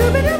Great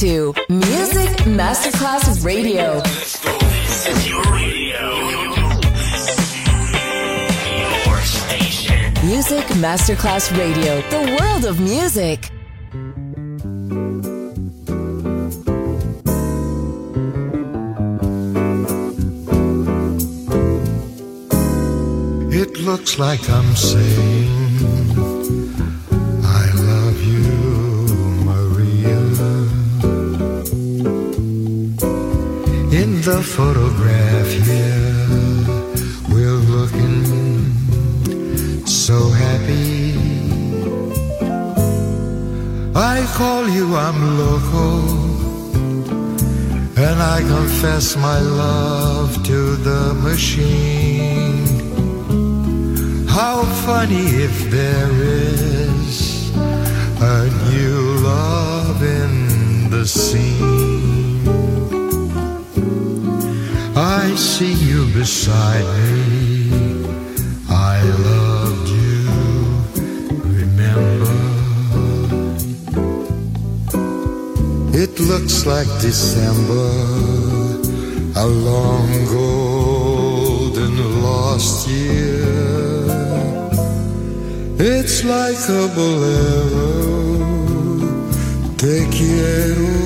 To Music Masterclass Radio. This is your radio. Your station. Music Masterclass Radio, the world of music. It looks like I'm saying, I'm loco, and I confess my love to the machine. How funny if there is a new love in the scene. I see you beside me. Looks like December, a long golden lost year. It's like a bolero. Te quiero,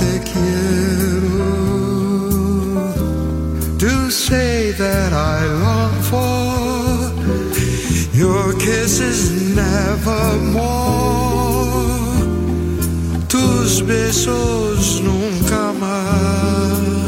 te quiero. To say that I long for your kisses nevermore. Tus besos nunca más.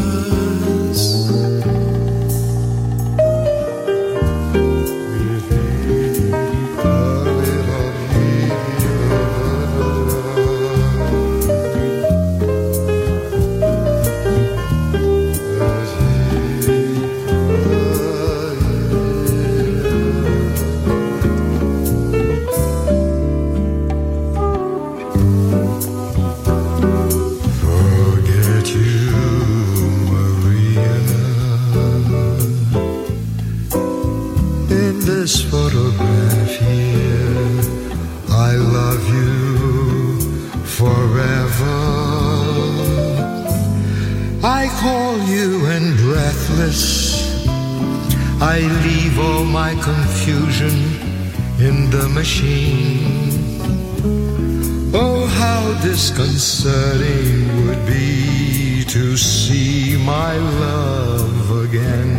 Confusion in the machine. Oh, how disconcerting would be to see my love again.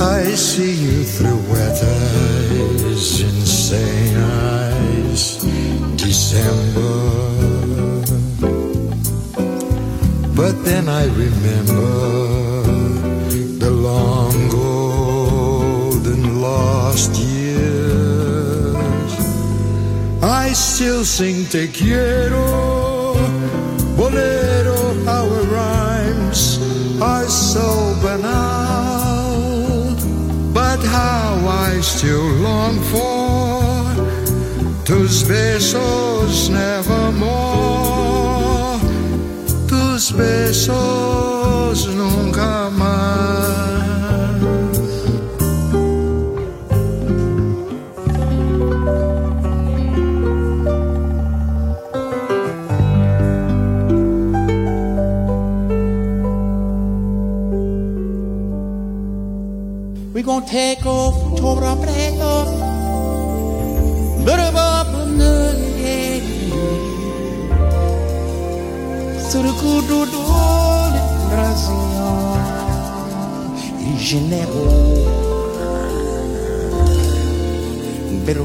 I see you through wet eyes, insane eyes, December. But then I remember lost years. I still sing Te quiero, bolero, our rhymes are so banal. But how I still long for tus besos nevermore, tus besos nunca take off 돌아 break off 물어보는 게 surcudo dole Brasil e Janeiro Belo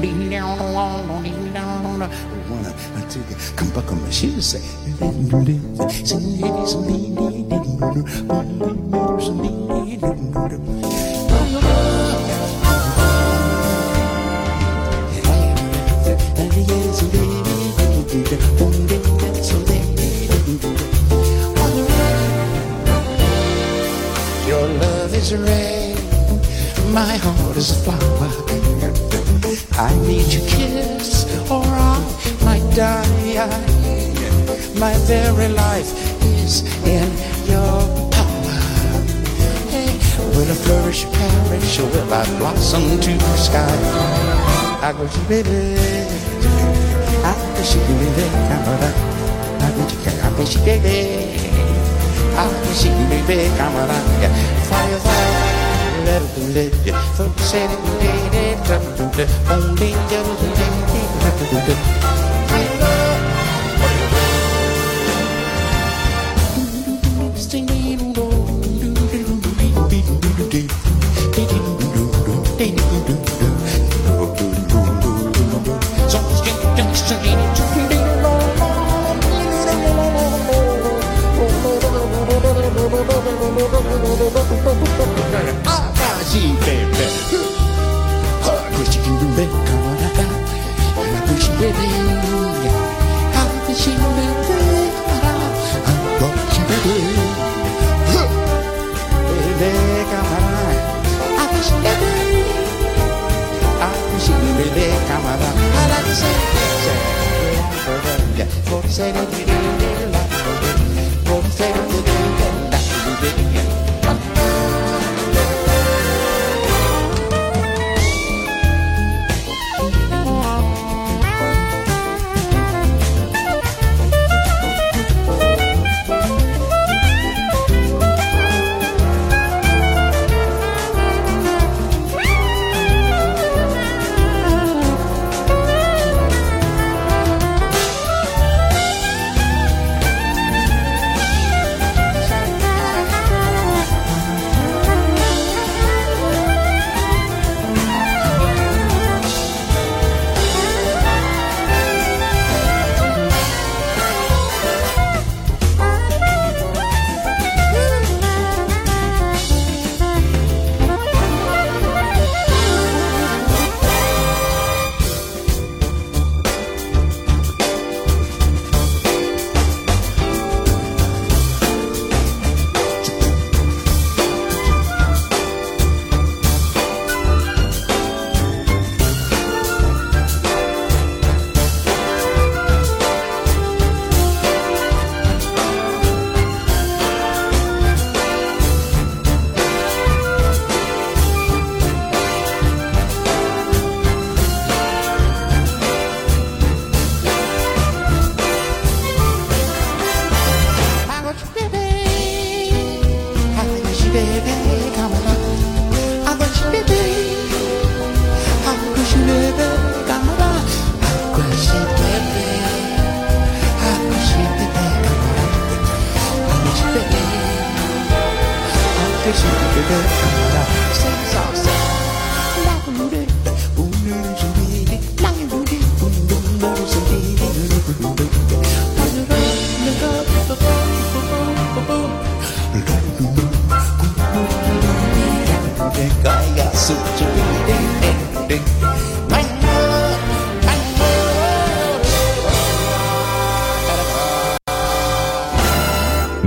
meow, meow, Wanna take it, come back on my shoes, say. My heart is a flower. I need your kiss, or I might die. My very life is in your power. Hey, will I flourish, perish, or will I blossom to the sky? I go to baby, I wish you could be. I wish you could, I wish you baby. I wish you could be. Fire, fire. Let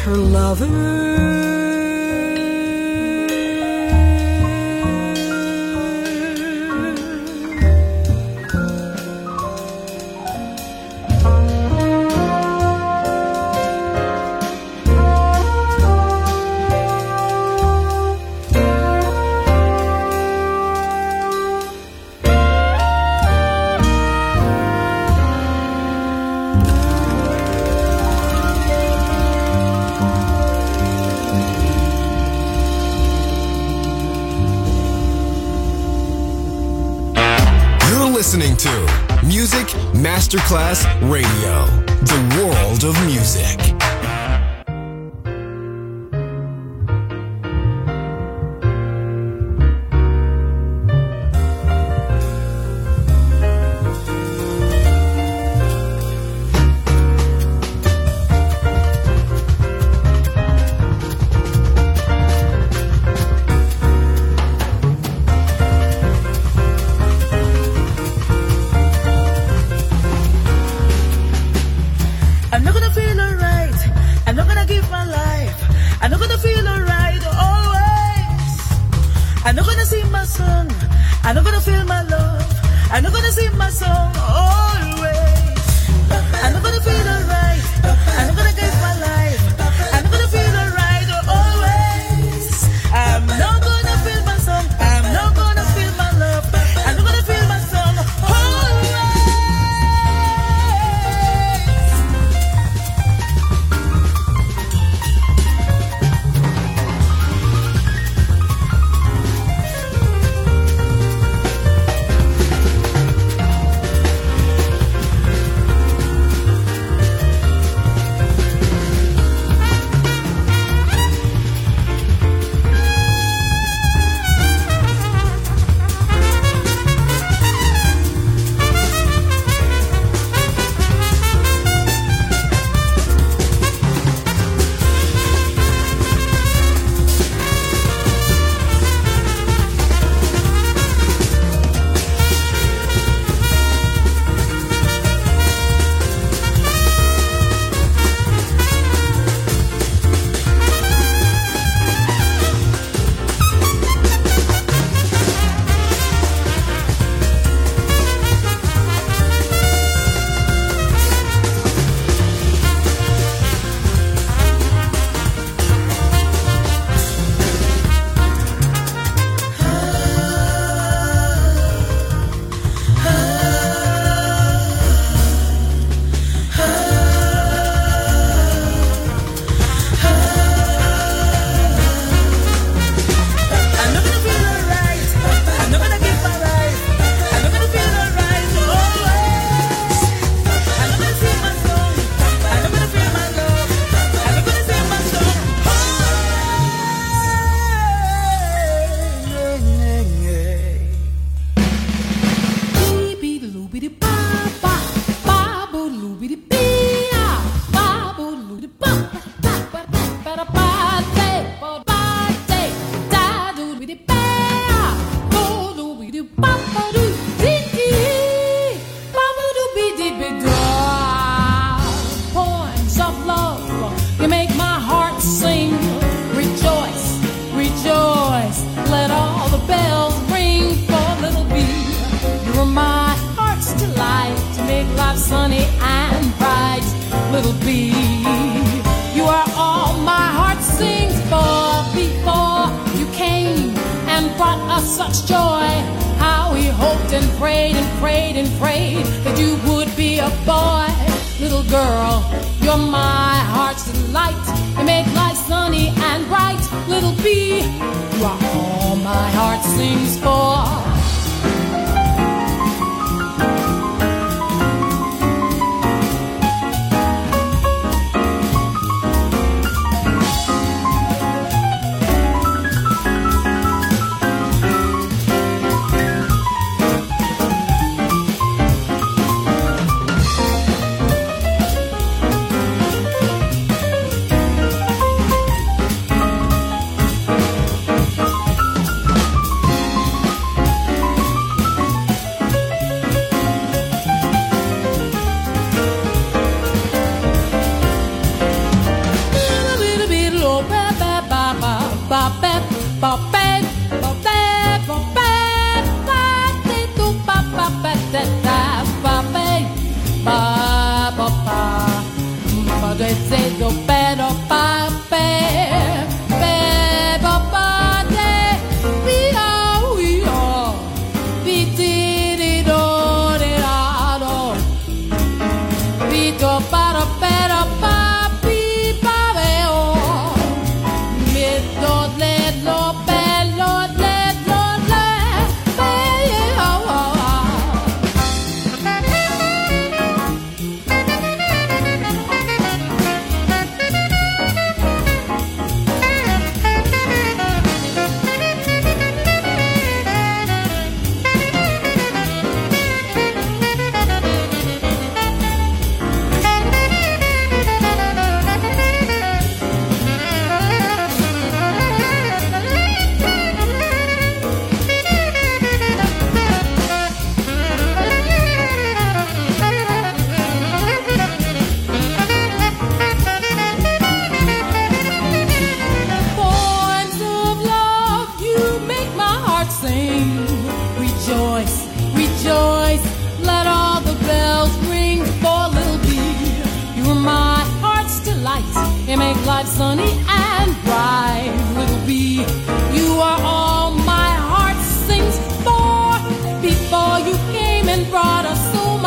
her lover. song. I'm not gonna feel my love. I'm not gonna sing my song. Oh.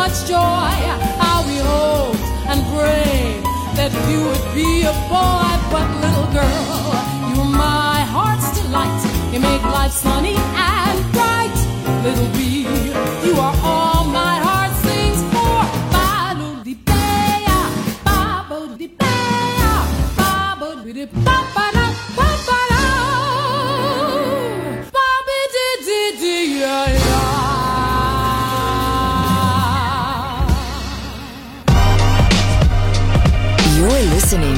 Much joy, how we hoped and prayed that you would be a boy. But little girl, you're my heart's delight. You make life sunny and bright. Little bee,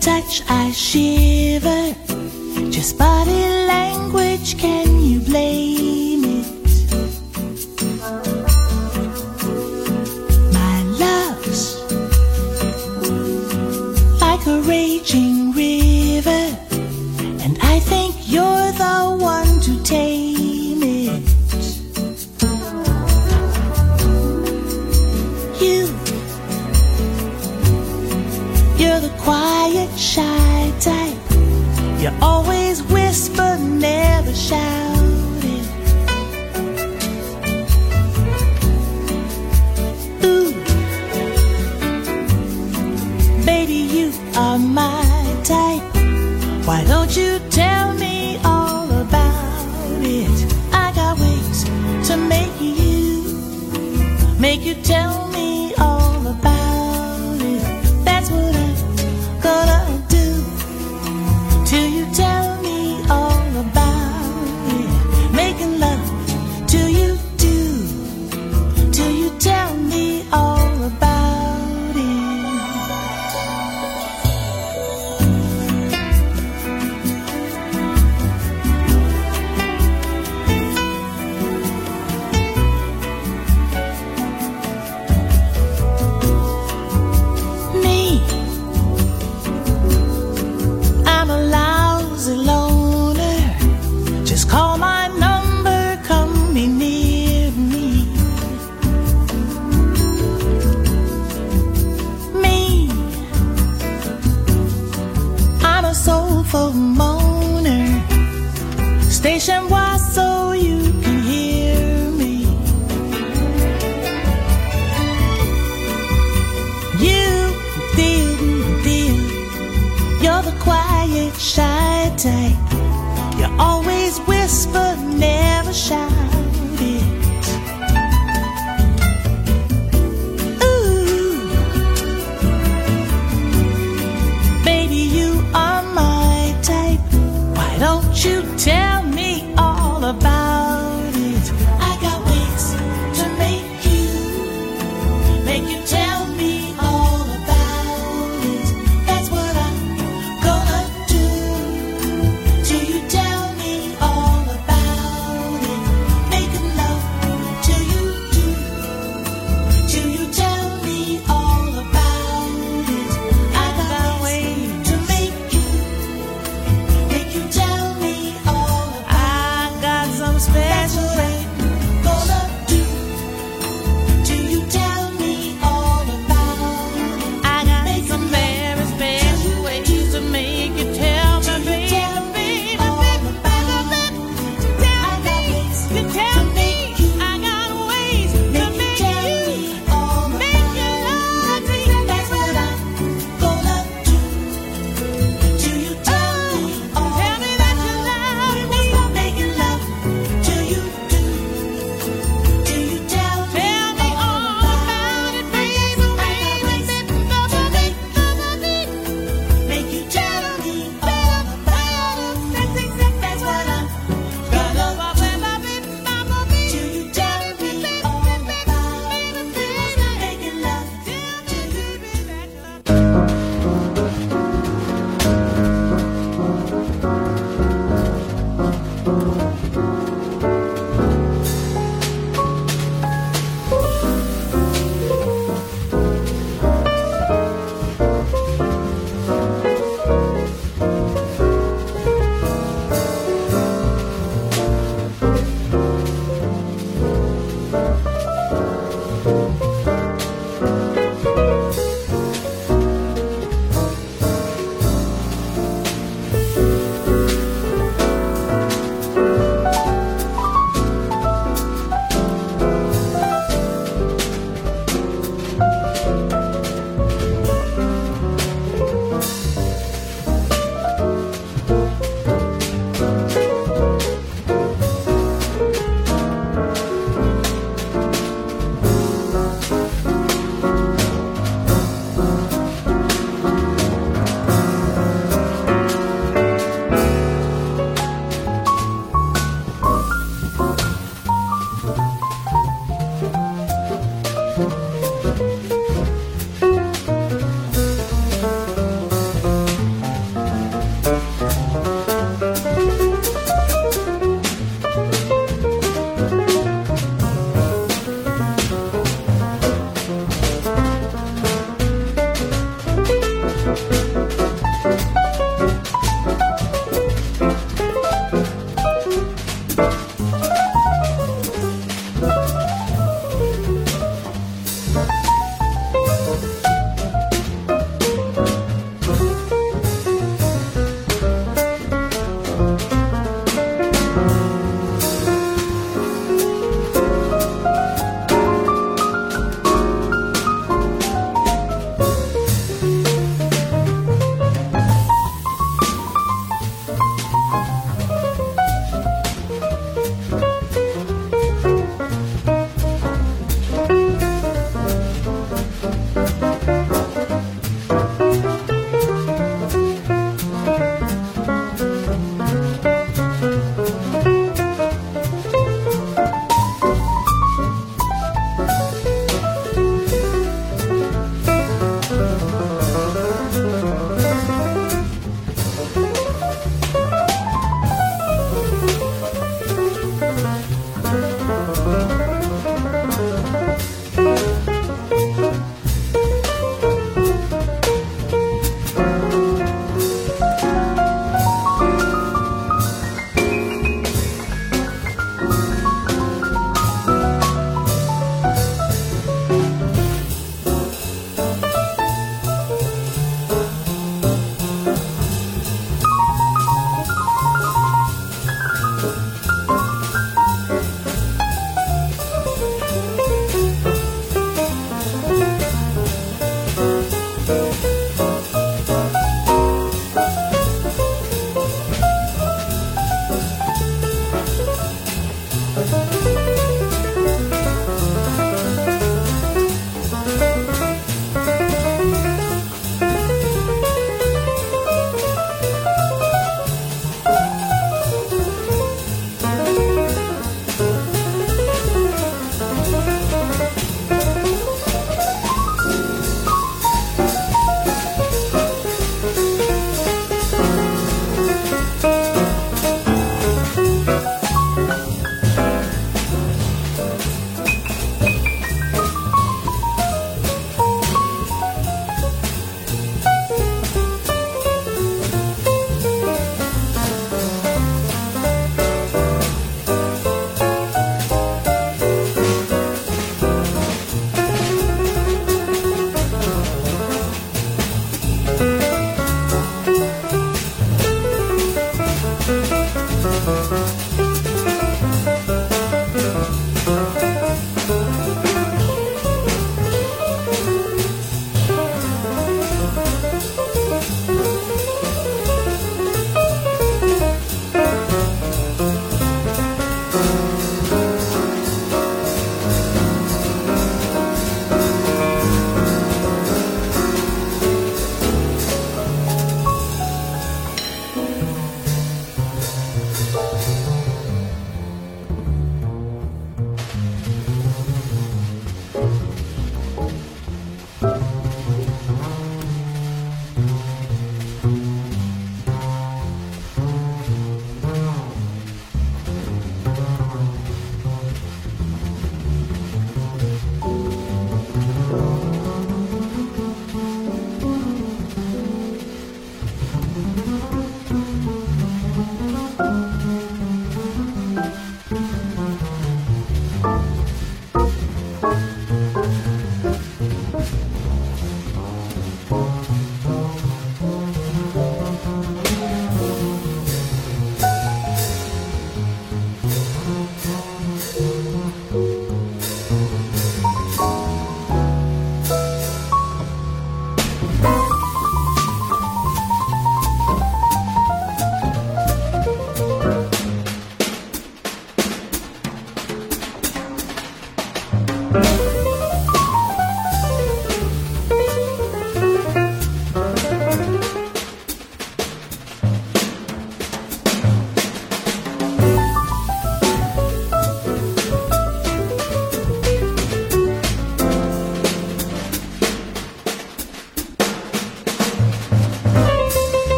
Touch, I shiver. Just body language, can you blame it? My love's like a raging river, and I think you're the one to tame it. You, you're the quiet. Always whisper, never shout it. Ooh, baby, you are my type. Why don't you tell me all about it? I got ways to make you make you tell